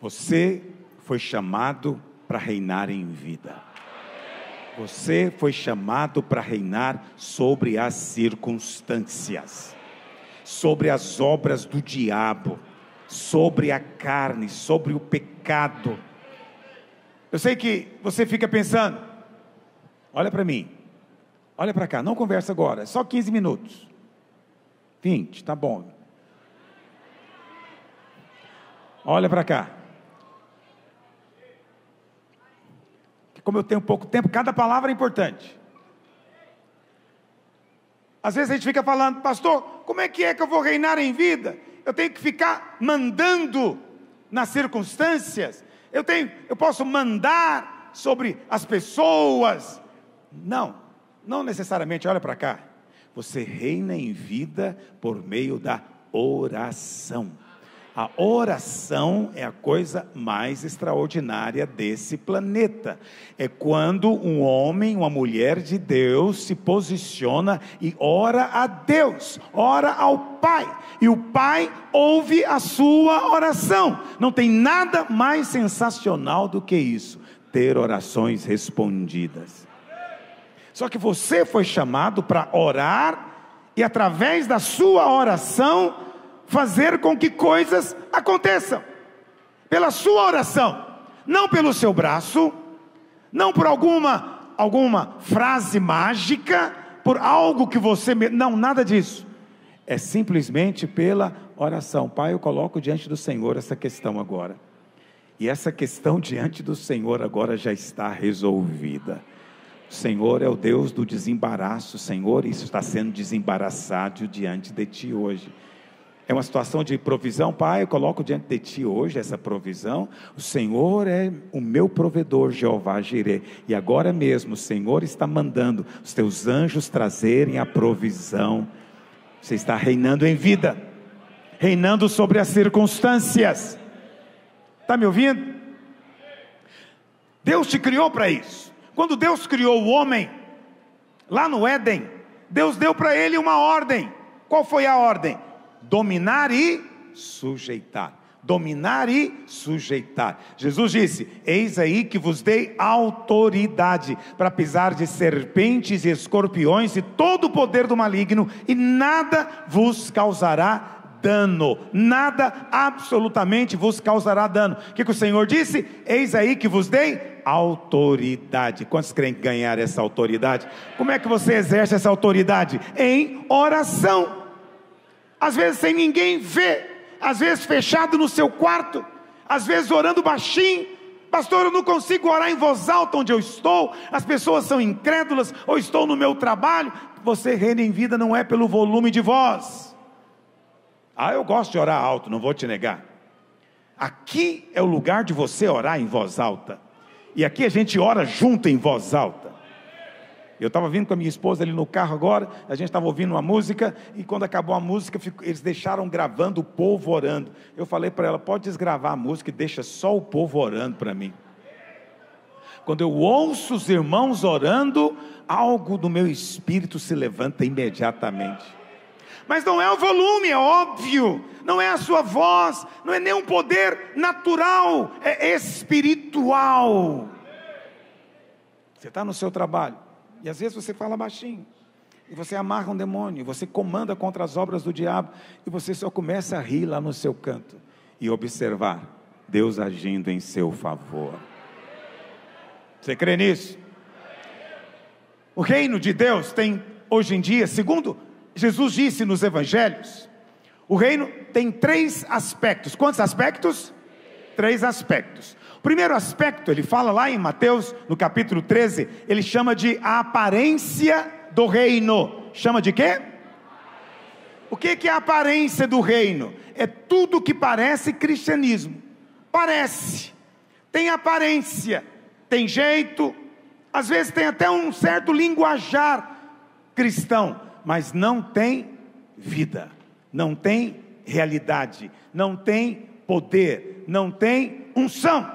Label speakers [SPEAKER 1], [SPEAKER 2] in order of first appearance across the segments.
[SPEAKER 1] Você foi chamado para reinar em vida. Você foi chamado para reinar sobre as circunstâncias, sobre as obras do diabo, sobre a carne, sobre o pecado. Eu sei que você fica pensando, olha para mim, olha para cá, não conversa agora, só 15 minutos. 20, tá bom. Olha para cá. Como eu tenho pouco tempo, cada palavra é importante. Às vezes a gente fica falando, pastor, como é que é que eu vou reinar em vida? Eu tenho que ficar mandando nas circunstâncias. Eu tenho, eu posso mandar sobre as pessoas. Não, não necessariamente. Olha para cá. Você reina em vida por meio da oração. A oração é a coisa mais extraordinária desse planeta. É quando um homem, uma mulher de Deus se posiciona e ora a Deus, ora ao Pai, e o Pai ouve a sua oração. Não tem nada mais sensacional do que isso, ter orações respondidas. Só que você foi chamado para orar e através da sua oração fazer com que coisas aconteçam, pela sua oração, não pelo seu braço, não por alguma alguma frase mágica, por algo que você não nada disso. É simplesmente pela oração. Pai, eu coloco diante do Senhor essa questão agora. E essa questão diante do Senhor agora já está resolvida. O Senhor é o Deus do desembaraço, Senhor, isso está sendo desembaraçado diante de ti hoje. É uma situação de provisão, Pai, eu coloco diante de Ti hoje essa provisão. O Senhor é o meu provedor, Jeová Jireh. E agora mesmo o Senhor está mandando os Teus anjos trazerem a provisão. Você está reinando em vida, reinando sobre as circunstâncias. Está me ouvindo? Deus te criou para isso. Quando Deus criou o homem, lá no Éden, Deus deu para ele uma ordem. Qual foi a ordem? Dominar e sujeitar. Dominar e sujeitar. Jesus disse: Eis aí que vos dei autoridade para pisar de serpentes e escorpiões e todo o poder do maligno, e nada vos causará dano, nada absolutamente vos causará dano. O que, que, o Senhor disse? Eis aí que vos dei autoridade. Quantos creem ganhar essa autoridade? Como é que você exerce essa autoridade? Em oração às vezes sem ninguém ver, às vezes fechado no seu quarto, às vezes orando baixinho. Pastor, eu não consigo orar em voz alta onde eu estou, as pessoas são incrédulas, ou estou no meu trabalho. Você reina em vida não é pelo volume de voz. Ah, eu gosto de orar alto, não vou te negar. Aqui é o lugar de você orar em voz alta, e aqui a gente ora junto em voz alta. Eu estava vindo com a minha esposa ali no carro agora, a gente estava ouvindo uma música, e quando acabou a música, eles deixaram gravando o povo orando. Eu falei para ela: pode desgravar a música e deixa só o povo orando para mim. Quando eu ouço os irmãos orando, algo do meu espírito se levanta imediatamente. Mas não é o volume, é óbvio, não é a sua voz, não é nenhum poder natural, é espiritual. Você está no seu trabalho, e às vezes você fala baixinho. E você amarra um demônio, você comanda contra as obras do diabo, e você só começa a rir lá no seu canto e observar Deus agindo em seu favor. Você crê nisso? O reino de Deus tem, hoje em dia, segundo Jesus disse nos evangelhos, o reino tem três aspectos. Quantos aspectos? Três aspectos. O primeiro aspecto, ele fala lá em Mateus, no capítulo 13, ele chama de a aparência do reino. Chama de quê? O que, é a aparência do reino? É tudo que parece cristianismo. Parece, tem aparência, tem jeito, às vezes tem até um certo linguajar cristão, mas não tem vida, não tem realidade, não tem poder, não tem unção.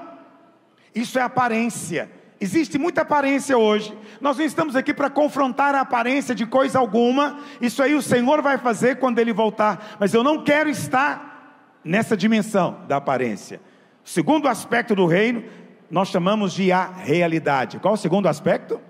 [SPEAKER 1] Isso é aparência. Existe muita aparência hoje. Nós não estamos aqui para confrontar a aparência de coisa alguma. Isso aí o Senhor vai fazer quando ele voltar. Mas eu não quero estar nessa dimensão da aparência. O segundo aspecto do reino, nós chamamos de a realidade. Qual o segundo aspecto?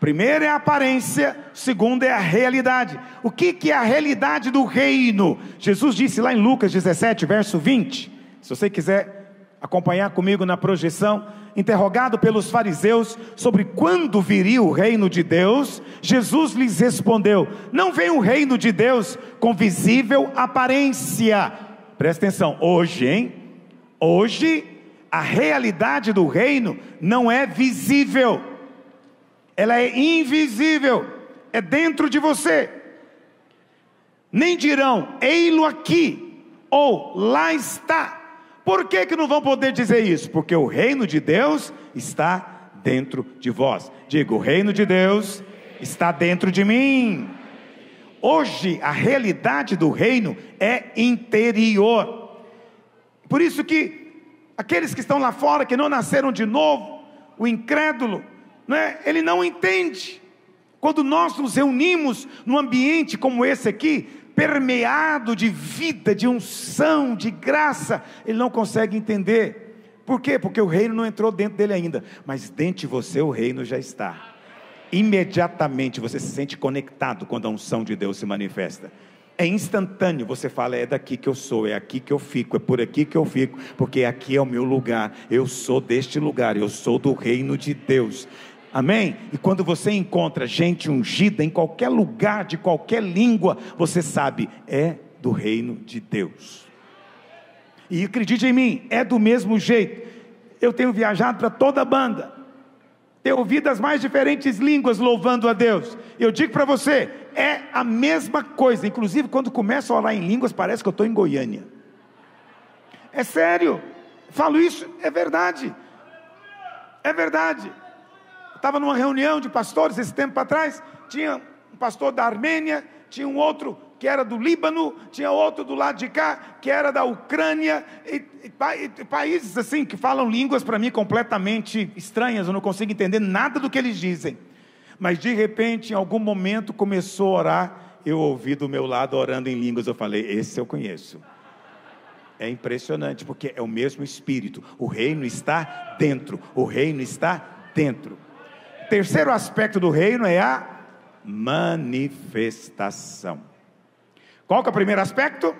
[SPEAKER 1] Primeiro é a aparência, segundo é a realidade. O que, que é a realidade do reino? Jesus disse lá em Lucas 17, verso 20. Se você quiser acompanhar comigo na projeção, interrogado pelos fariseus sobre quando viria o reino de Deus, Jesus lhes respondeu: Não vem o reino de Deus com visível aparência. Presta atenção, hoje, hein? Hoje, a realidade do reino não é visível ela é invisível, é dentro de você. Nem dirão, ei-lo aqui, ou lá está. Por que, que não vão poder dizer isso? Porque o reino de Deus está dentro de vós. Digo, o reino de Deus está dentro de mim. Hoje a realidade do reino é interior. Por isso que aqueles que estão lá fora, que não nasceram de novo, o incrédulo, não é? ele não entende. Quando nós nos reunimos num ambiente como esse aqui, permeado de vida, de unção, de graça, ele não consegue entender. Por quê? Porque o reino não entrou dentro dele ainda, mas dentro de você o reino já está. Imediatamente você se sente conectado quando a unção de Deus se manifesta. É instantâneo, você fala, é daqui que eu sou, é aqui que eu fico, é por aqui que eu fico, porque aqui é o meu lugar, eu sou deste lugar, eu sou do reino de Deus. Amém? E quando você encontra gente ungida em qualquer lugar, de qualquer língua, você sabe, é do reino de Deus. E acredite em mim, é do mesmo jeito. Eu tenho viajado para toda a banda, tenho ouvido as mais diferentes línguas louvando a Deus. Eu digo para você, é a mesma coisa. Inclusive, quando começo a orar em línguas, parece que eu estou em Goiânia. É sério, falo isso, é verdade. É verdade. Estava numa reunião de pastores esse tempo atrás, tinha um pastor da Armênia, tinha um outro que era do Líbano, tinha outro do lado de cá, que era da Ucrânia, e, e, e países assim que falam línguas para mim completamente estranhas, eu não consigo entender nada do que eles dizem. Mas de repente, em algum momento, começou a orar, eu ouvi do meu lado orando em línguas, eu falei: Esse eu conheço. É impressionante, porque é o mesmo Espírito, o reino está dentro, o reino está dentro. Terceiro aspecto do reino é a manifestação. Qual que é o primeiro aspecto?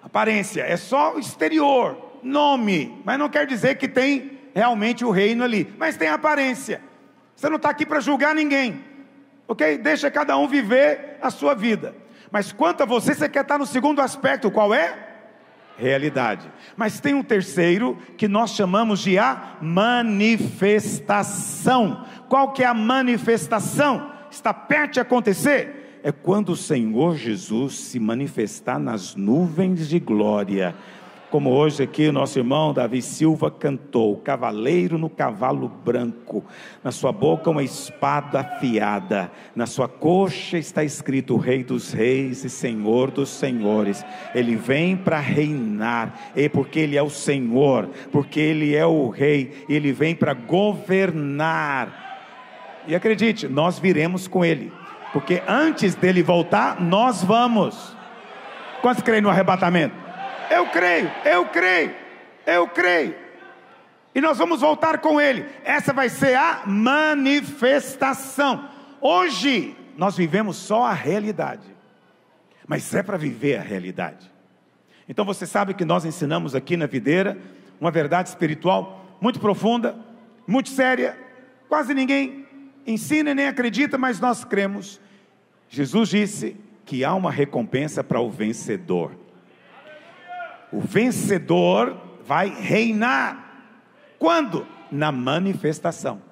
[SPEAKER 1] Aparência, é só o exterior, nome, mas não quer dizer que tem realmente o reino ali, mas tem aparência. Você não está aqui para julgar ninguém, ok? Deixa cada um viver a sua vida. Mas quanto a você, você quer estar no segundo aspecto, qual é? Realidade. Mas tem um terceiro que nós chamamos de a manifestação. Qual que é a manifestação? Está perto de acontecer? É quando o Senhor Jesus se manifestar nas nuvens de glória como hoje aqui nosso irmão Davi Silva cantou, cavaleiro no cavalo branco, na sua boca uma espada afiada, na sua coxa está escrito Rei dos Reis e Senhor dos Senhores. Ele vem para reinar, e porque ele é o Senhor, porque ele é o Rei, ele vem para governar. E acredite, nós viremos com ele, porque antes dele voltar, nós vamos. Quantos creem no arrebatamento? Eu creio, eu creio, eu creio. E nós vamos voltar com Ele. Essa vai ser a manifestação. Hoje nós vivemos só a realidade, mas é para viver a realidade. Então você sabe que nós ensinamos aqui na videira uma verdade espiritual muito profunda, muito séria. Quase ninguém ensina nem acredita, mas nós cremos. Jesus disse que há uma recompensa para o vencedor. O vencedor vai reinar. Quando? Na manifestação.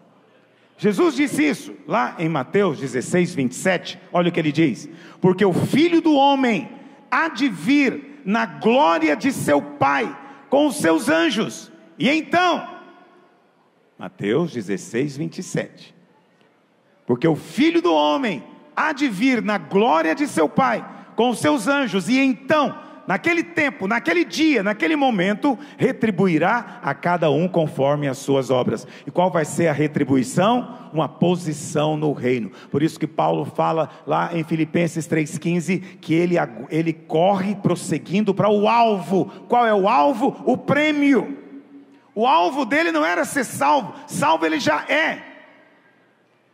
[SPEAKER 1] Jesus disse isso lá em Mateus 16, 27. Olha o que ele diz: Porque o filho do homem há de vir na glória de seu Pai com os seus anjos. E então, Mateus 16, 27. Porque o filho do homem há de vir na glória de seu Pai com os seus anjos, e então naquele tempo, naquele dia, naquele momento, retribuirá a cada um conforme as suas obras. E qual vai ser a retribuição? Uma posição no reino. Por isso que Paulo fala lá em Filipenses 3,15 que ele, ele corre prosseguindo para o alvo. Qual é o alvo? O prêmio. O alvo dele não era ser salvo, salvo ele já é.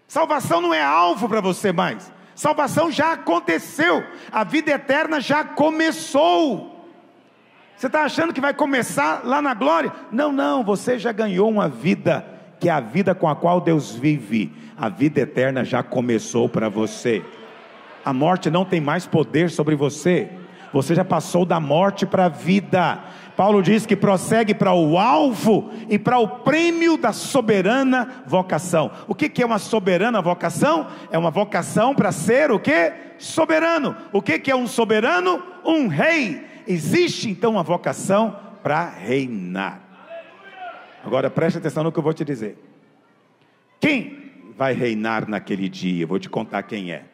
[SPEAKER 1] Salvação não é alvo para você mais. Salvação já aconteceu, a vida eterna já começou. Você está achando que vai começar lá na glória? Não, não, você já ganhou uma vida, que é a vida com a qual Deus vive. A vida eterna já começou para você. A morte não tem mais poder sobre você. Você já passou da morte para a vida. Paulo diz que prossegue para o alvo e para o prêmio da soberana vocação. O que, que é uma soberana vocação? É uma vocação para ser o que? Soberano. O que, que é um soberano? Um rei. Existe então uma vocação para reinar. Agora preste atenção no que eu vou te dizer. Quem vai reinar naquele dia? Eu vou te contar quem é.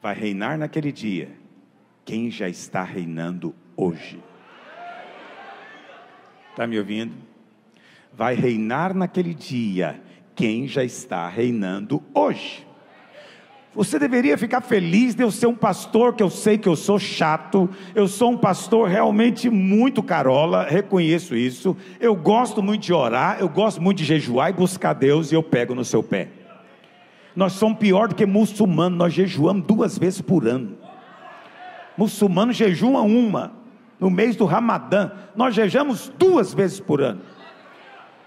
[SPEAKER 1] Vai reinar naquele dia quem já está reinando hoje. Está me ouvindo? Vai reinar naquele dia quem já está reinando hoje. Você deveria ficar feliz de eu ser um pastor, que eu sei que eu sou chato, eu sou um pastor realmente muito carola, reconheço isso. Eu gosto muito de orar, eu gosto muito de jejuar e buscar Deus, e eu pego no seu pé. Nós somos pior do que muçulmanos, nós jejuamos duas vezes por ano. Muçulmano jejuma uma no mês do Ramadã, nós jejamos duas vezes por ano.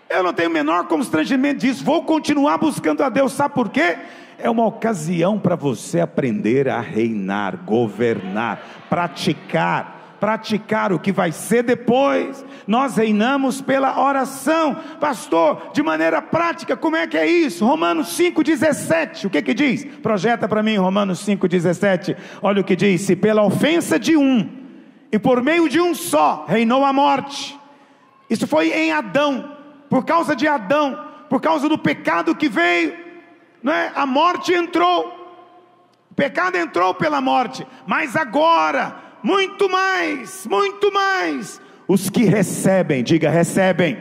[SPEAKER 1] Eu não tenho o menor constrangimento disso, vou continuar buscando a Deus, sabe por quê? É uma ocasião para você aprender a reinar, governar, praticar, praticar o que vai ser depois. Nós reinamos pela oração, pastor, de maneira prática, como é que é isso? Romanos 5,17, o que que diz? Projeta para mim Romanos 5,17, olha o que diz: se pela ofensa de um, e por meio de um só reinou a morte. Isso foi em Adão, por causa de Adão, por causa do pecado que veio, não é? A morte entrou. O pecado entrou pela morte, mas agora, muito mais, muito mais, os que recebem, diga recebem.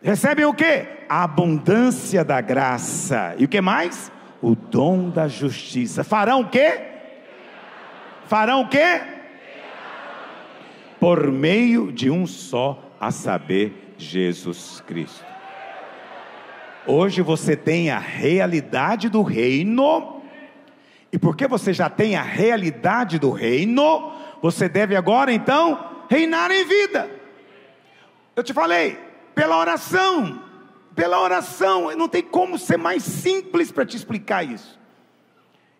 [SPEAKER 1] Recebem o que? A abundância da graça. E o que mais? O dom da justiça. Farão o que? Farão o que? Por meio de um só, a saber, Jesus Cristo. Hoje você tem a realidade do reino, e porque você já tem a realidade do reino, você deve agora então reinar em vida. Eu te falei, pela oração, pela oração, não tem como ser mais simples para te explicar isso.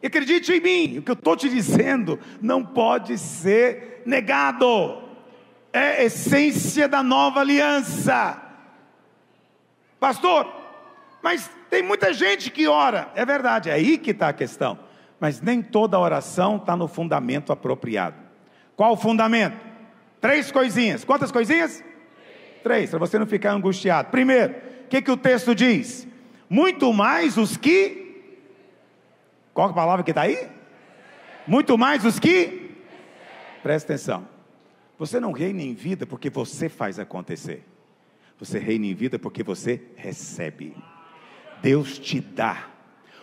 [SPEAKER 1] E acredite em mim, o que eu estou te dizendo não pode ser negado é a essência da nova aliança. Pastor, mas tem muita gente que ora, é verdade, é aí que está a questão. Mas nem toda oração está no fundamento apropriado. Qual o fundamento? Três coisinhas. Quantas coisinhas? Três, para você não ficar angustiado. Primeiro, o que, que o texto diz? Muito mais os que. Qual a palavra que está aí? Muito mais os que. Presta atenção. Você não reina em vida porque você faz acontecer. Você reina em vida porque você recebe. Deus te dá.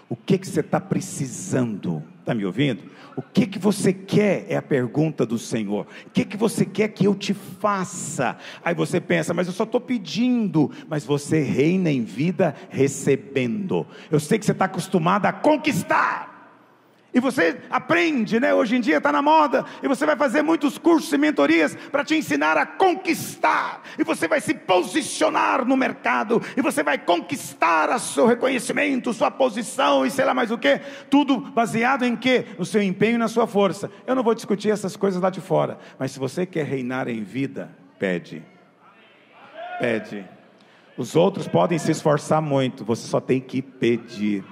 [SPEAKER 1] O que, que você está precisando? Está me ouvindo? O que, que você quer é a pergunta do Senhor. O que, que você quer que eu te faça? Aí você pensa, mas eu só estou pedindo. Mas você reina em vida recebendo. Eu sei que você está acostumado a conquistar. E você aprende, né? Hoje em dia está na moda, e você vai fazer muitos cursos e mentorias para te ensinar a conquistar, e você vai se posicionar no mercado, e você vai conquistar o seu reconhecimento, sua posição e sei lá mais o que, tudo baseado em quê? No seu empenho e na sua força. Eu não vou discutir essas coisas lá de fora, mas se você quer reinar em vida, pede. Pede. Os outros podem se esforçar muito, você só tem que pedir.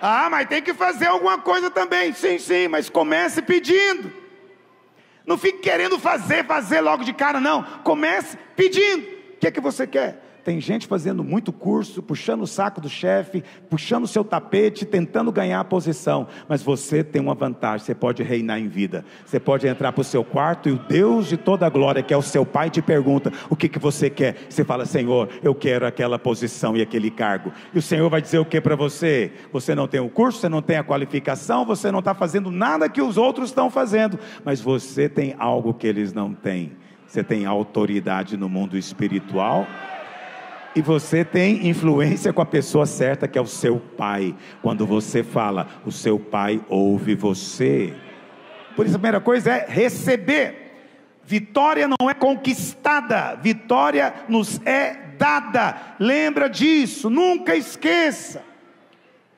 [SPEAKER 1] Ah, mas tem que fazer alguma coisa também. Sim, sim, mas comece pedindo. Não fique querendo fazer, fazer logo de cara, não. Comece pedindo. O que é que você quer? Tem gente fazendo muito curso, puxando o saco do chefe, puxando o seu tapete, tentando ganhar a posição. Mas você tem uma vantagem: você pode reinar em vida. Você pode entrar para o seu quarto e o Deus de toda a glória, que é o seu Pai, te pergunta: o que, que você quer? Você fala: Senhor, eu quero aquela posição e aquele cargo. E o Senhor vai dizer o que para você? Você não tem o curso, você não tem a qualificação, você não está fazendo nada que os outros estão fazendo, mas você tem algo que eles não têm. Você tem autoridade no mundo espiritual e você tem influência com a pessoa certa, que é o seu pai. Quando você fala, o seu pai ouve você. Por isso, a primeira coisa é receber. Vitória não é conquistada, vitória nos é dada. Lembra disso, nunca esqueça.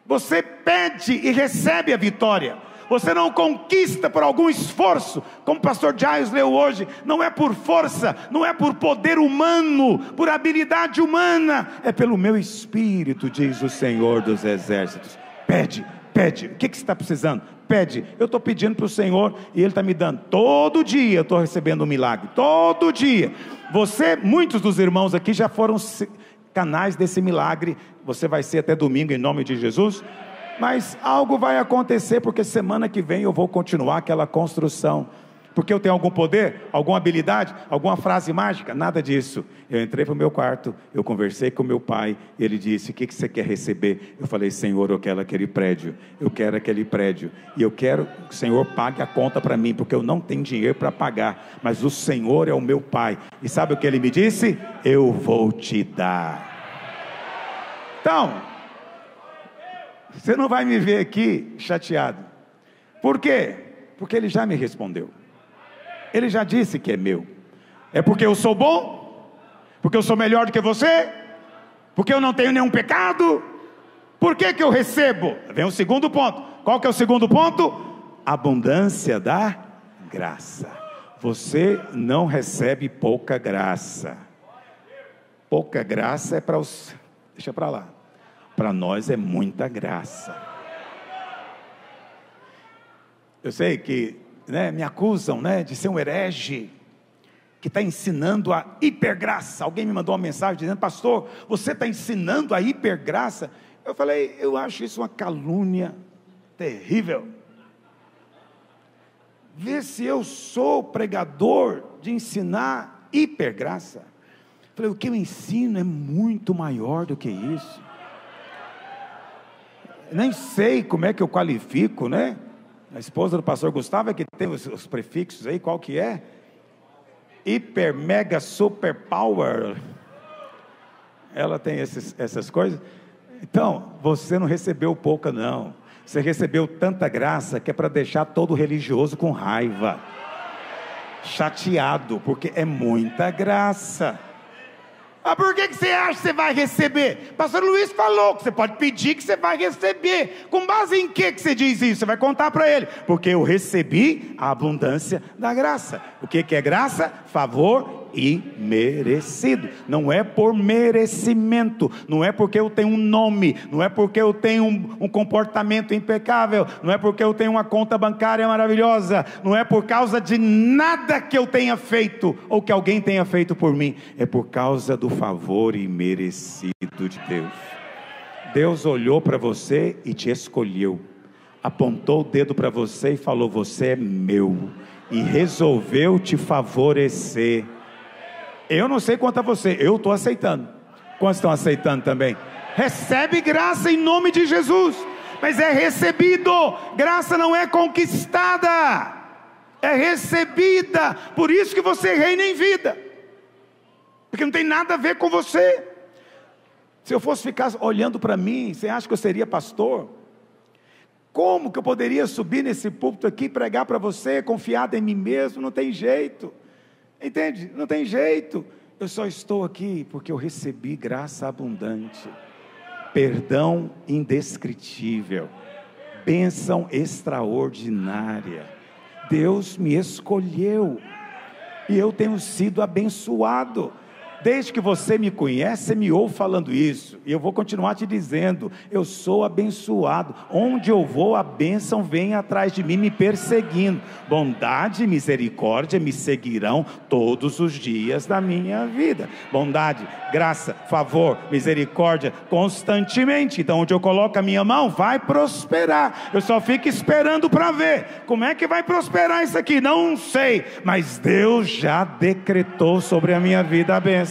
[SPEAKER 1] Você pede e recebe a vitória. Você não conquista por algum esforço, como o pastor Giles leu hoje, não é por força, não é por poder humano, por habilidade humana, é pelo meu espírito, diz o Senhor dos exércitos. Pede, pede, o que, que você está precisando? Pede, eu estou pedindo para o Senhor e Ele está me dando. Todo dia eu estou recebendo um milagre, todo dia. Você, muitos dos irmãos aqui já foram canais desse milagre. Você vai ser até domingo em nome de Jesus. Mas algo vai acontecer, porque semana que vem eu vou continuar aquela construção. Porque eu tenho algum poder, alguma habilidade, alguma frase mágica? Nada disso. Eu entrei para o meu quarto, eu conversei com meu pai, ele disse: O que, que você quer receber? Eu falei: Senhor, eu quero aquele prédio, eu quero aquele prédio, e eu quero que o Senhor pague a conta para mim, porque eu não tenho dinheiro para pagar, mas o Senhor é o meu pai. E sabe o que ele me disse? Eu vou te dar. Então, você não vai me ver aqui chateado. Por quê? Porque ele já me respondeu. Ele já disse que é meu. É porque eu sou bom? Porque eu sou melhor do que você? Porque eu não tenho nenhum pecado? Por que, que eu recebo? Vem o segundo ponto. Qual que é o segundo ponto? Abundância da graça. Você não recebe pouca graça. Pouca graça é para os. Deixa para lá para nós é muita graça. Eu sei que né, me acusam né, de ser um herege, que está ensinando a hipergraça. Alguém me mandou uma mensagem dizendo, pastor, você está ensinando a hipergraça? Eu falei, eu acho isso uma calúnia terrível. Vê se eu sou pregador de ensinar hipergraça. Eu falei, o que eu ensino é muito maior do que isso nem sei como é que eu qualifico, né? A esposa do pastor Gustavo é que tem os, os prefixos aí, qual que é? Hiper, mega, super power. Ela tem esses, essas coisas. Então, você não recebeu pouca, não. Você recebeu tanta graça que é para deixar todo religioso com raiva, chateado, porque é muita graça. Ah, por que, que você acha que você vai receber? Pastor Luiz falou que você pode pedir que você vai receber. Com base em que, que você diz isso? Você vai contar para ele. Porque eu recebi a abundância da graça. O que, que é graça? Favor imerecido. Não é por merecimento, não é porque eu tenho um nome, não é porque eu tenho um, um, comportamento impecável, não é porque eu tenho uma conta bancária maravilhosa, não é por causa de nada que eu tenha feito ou que alguém tenha feito por mim, é por causa do favor imerecido de Deus. Deus olhou para você e te escolheu, apontou o dedo para você e falou: Você é meu, e resolveu te favorecer. Eu não sei quanto a você, eu estou aceitando. Quantos estão aceitando também? Recebe graça em nome de Jesus, mas é recebido, graça não é conquistada, é recebida, por isso que você reina em vida, porque não tem nada a ver com você. Se eu fosse ficar olhando para mim, você acha que eu seria pastor? Como que eu poderia subir nesse púlpito aqui pregar para você, confiado em mim mesmo? Não tem jeito. Entende? Não tem jeito. Eu só estou aqui porque eu recebi graça abundante, perdão indescritível, bênção extraordinária. Deus me escolheu e eu tenho sido abençoado. Desde que você me conhece, você me ouve falando isso. E eu vou continuar te dizendo: eu sou abençoado. Onde eu vou, a bênção vem atrás de mim, me perseguindo. Bondade e misericórdia me seguirão todos os dias da minha vida. Bondade, graça, favor, misericórdia, constantemente. Então, onde eu coloco a minha mão, vai prosperar. Eu só fico esperando para ver. Como é que vai prosperar isso aqui? Não sei. Mas Deus já decretou sobre a minha vida a bênção.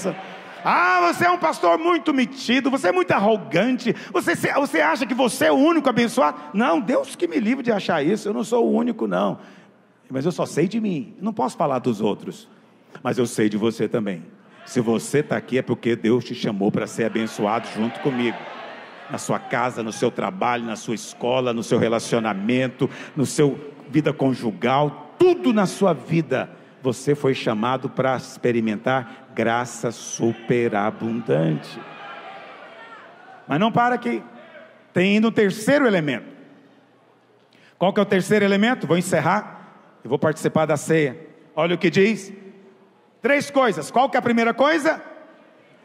[SPEAKER 1] Ah, você é um pastor muito metido, você é muito arrogante, você, você acha que você é o único abençoado? Não, Deus que me livre de achar isso, eu não sou o único, não. Mas eu só sei de mim, não posso falar dos outros, mas eu sei de você também. Se você está aqui é porque Deus te chamou para ser abençoado junto comigo. Na sua casa, no seu trabalho, na sua escola, no seu relacionamento, no seu vida conjugal, tudo na sua vida você foi chamado para experimentar graça superabundante. Mas não para aqui. Tem ainda um terceiro elemento. Qual que é o terceiro elemento? Vou encerrar. Eu vou participar da ceia. Olha o que diz. Três coisas. Qual que é a primeira coisa?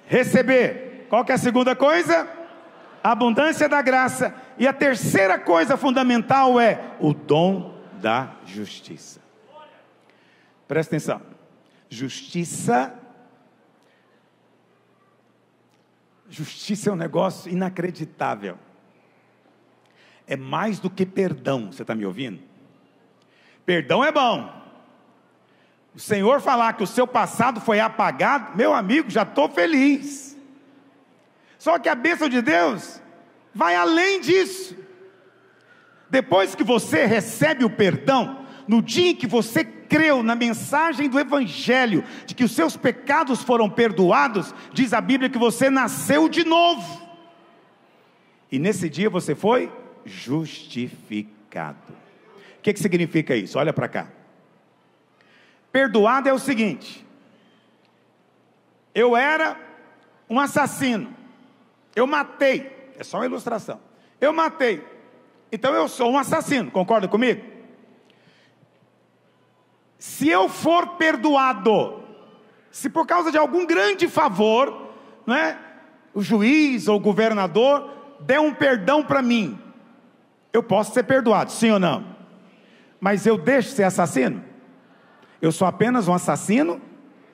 [SPEAKER 1] Receber. Qual que é a segunda coisa? Abundância da graça. E a terceira coisa fundamental é o dom da justiça. Presta atenção. Justiça. Justiça é um negócio inacreditável. É mais do que perdão. Você está me ouvindo? Perdão é bom. O Senhor falar que o seu passado foi apagado, meu amigo, já estou feliz. Só que a bênção de Deus vai além disso. Depois que você recebe o perdão, no dia em que você creu na mensagem do Evangelho, de que os seus pecados foram perdoados, diz a Bíblia que você nasceu de novo. E nesse dia você foi justificado. O que, que significa isso? Olha para cá. Perdoado é o seguinte: eu era um assassino, eu matei, é só uma ilustração. Eu matei, então eu sou um assassino, concorda comigo? Se eu for perdoado, se por causa de algum grande favor, não é? O juiz ou o governador der um perdão para mim, eu posso ser perdoado, sim ou não? Mas eu deixo de ser assassino? Eu sou apenas um assassino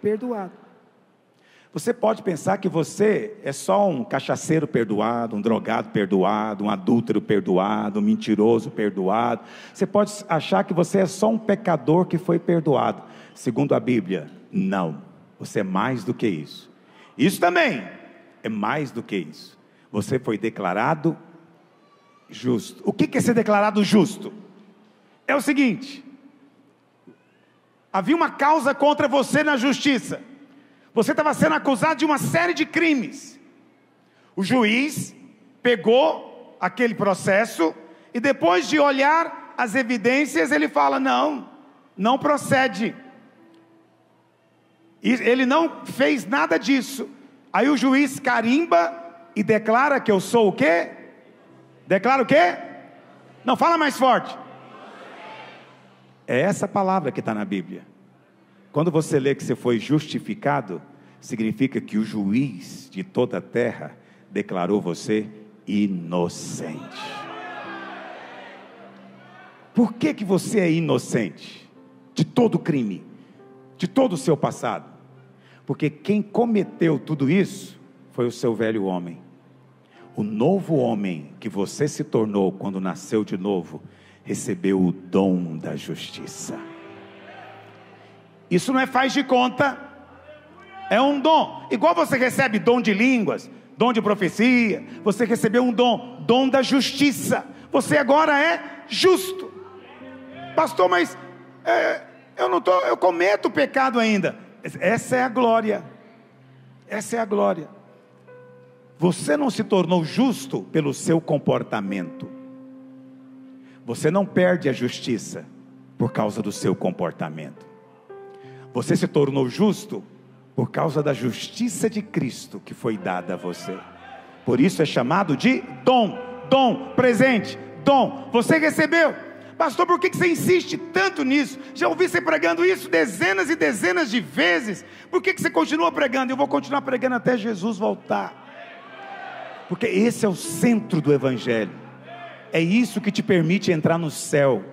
[SPEAKER 1] perdoado. Você pode pensar que você é só um cachaceiro perdoado, um drogado perdoado, um adúltero perdoado, um mentiroso perdoado. Você pode achar que você é só um pecador que foi perdoado. Segundo a Bíblia, não. Você é mais do que isso. Isso também é mais do que isso. Você foi declarado justo. O que é ser declarado justo? É o seguinte: havia uma causa contra você na justiça. Você estava sendo acusado de uma série de crimes. O juiz pegou aquele processo e depois de olhar as evidências, ele fala: não, não procede. E ele não fez nada disso. Aí o juiz carimba e declara que eu sou o quê? Declara o quê? Não, fala mais forte. É essa palavra que está na Bíblia. Quando você lê que você foi justificado, significa que o juiz de toda a terra declarou você inocente. Por que, que você é inocente de todo crime, de todo o seu passado? Porque quem cometeu tudo isso foi o seu velho homem. O novo homem que você se tornou quando nasceu de novo, recebeu o dom da justiça. Isso não é faz de conta, é um dom. Igual você recebe dom de línguas, dom de profecia, você recebeu um dom, dom da justiça. Você agora é justo. Pastor, mas é, eu não tô, eu cometo pecado ainda. Essa é a glória. Essa é a glória. Você não se tornou justo pelo seu comportamento. Você não perde a justiça por causa do seu comportamento. Você se tornou justo por causa da justiça de Cristo que foi dada a você. Por isso é chamado de dom, dom, presente, dom. Você recebeu, Pastor, por que você insiste tanto nisso? Já ouvi você pregando isso dezenas e dezenas de vezes. Por que você continua pregando? Eu vou continuar pregando até Jesus voltar. Porque esse é o centro do Evangelho. É isso que te permite entrar no céu.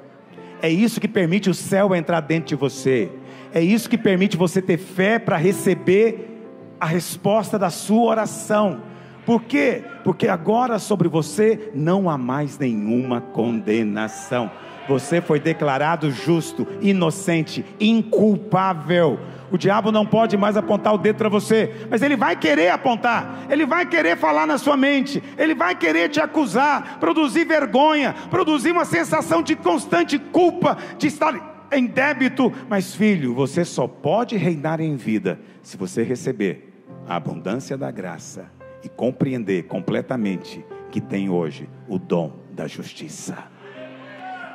[SPEAKER 1] É isso que permite o céu entrar dentro de você. É isso que permite você ter fé para receber a resposta da sua oração. Por quê? Porque agora sobre você não há mais nenhuma condenação. Você foi declarado justo, inocente, inculpável. O diabo não pode mais apontar o dedo para você, mas ele vai querer apontar, ele vai querer falar na sua mente, ele vai querer te acusar, produzir vergonha, produzir uma sensação de constante culpa, de estar em débito. Mas, filho, você só pode reinar em vida se você receber a abundância da graça e compreender completamente que tem hoje o dom da justiça.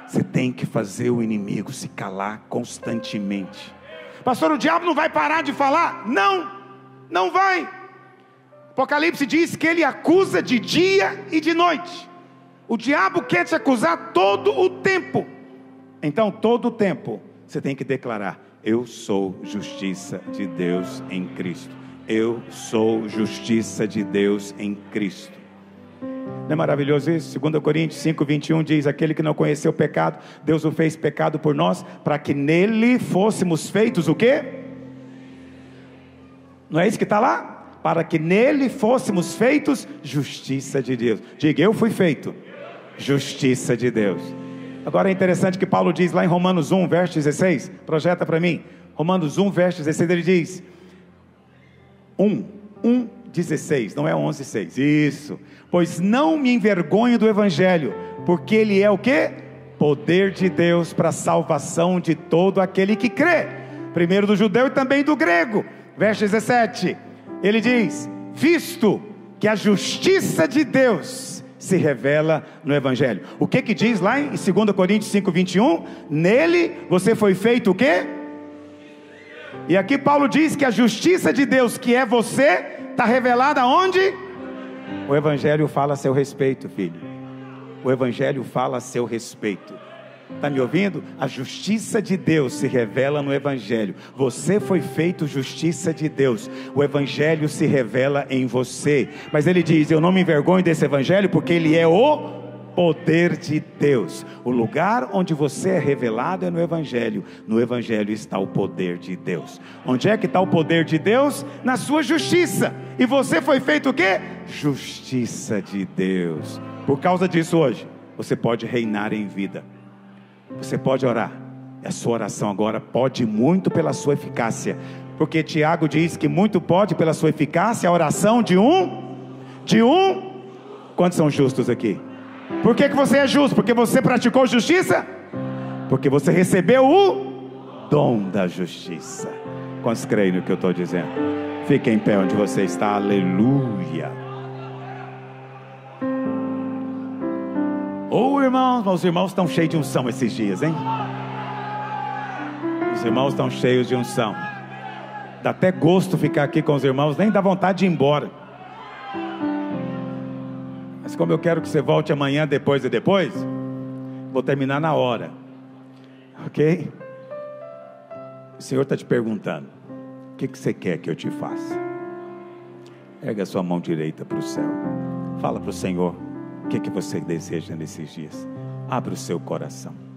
[SPEAKER 1] Você tem que fazer o inimigo se calar constantemente. Pastor, o diabo não vai parar de falar? Não, não vai. Apocalipse diz que ele acusa de dia e de noite. O diabo quer te acusar todo o tempo. Então, todo o tempo, você tem que declarar: Eu sou justiça de Deus em Cristo. Eu sou justiça de Deus em Cristo. Não é maravilhoso isso? 2 Coríntios 5, 21 diz: Aquele que não conheceu o pecado, Deus o fez pecado por nós, para que nele fôssemos feitos o quê? Não é isso que está lá? Para que nele fôssemos feitos justiça de Deus. Diga, eu fui feito justiça de Deus. Agora é interessante que Paulo diz lá em Romanos 1, verso 16, projeta para mim. Romanos 1, verso 16, ele diz: 1, 1, 16, não é 11, 6. Isso. Pois não me envergonho do evangelho, porque ele é o que? Poder de Deus para a salvação de todo aquele que crê. Primeiro do judeu e também do grego. Verso 17. Ele diz: "Visto que a justiça de Deus se revela no evangelho". O que que diz lá em 2 Coríntios 5:21? Nele você foi feito o quê? E aqui Paulo diz que a justiça de Deus, que é você, está revelada onde? O Evangelho fala a seu respeito, filho. O Evangelho fala a seu respeito. Está me ouvindo? A justiça de Deus se revela no Evangelho. Você foi feito justiça de Deus. O Evangelho se revela em você. Mas ele diz: Eu não me envergonho desse Evangelho, porque ele é o poder de Deus. O lugar onde você é revelado é no Evangelho. No Evangelho está o poder de Deus. Onde é que está o poder de Deus? Na sua justiça. E você foi feito o quê? Justiça de Deus. Por causa disso, hoje, você pode reinar em vida. Você pode orar. E a sua oração agora pode muito pela sua eficácia. Porque Tiago diz que muito pode pela sua eficácia a oração de um. De um. Quantos são justos aqui? Por que, que você é justo? Porque você praticou justiça? Porque você recebeu o dom da justiça. Quantos creem no que eu estou dizendo? Fique em pé onde você está, aleluia. Ô oh, irmãos, meus irmãos estão cheios de unção esses dias, hein? Os irmãos estão cheios de unção. Dá até gosto ficar aqui com os irmãos, nem dá vontade de ir embora. Mas como eu quero que você volte amanhã, depois e depois, vou terminar na hora. Ok? O Senhor está te perguntando: o que, que você quer que eu te faça? Erga a sua mão direita para o céu. Fala para o Senhor: o que, que você deseja nesses dias? Abra o seu coração.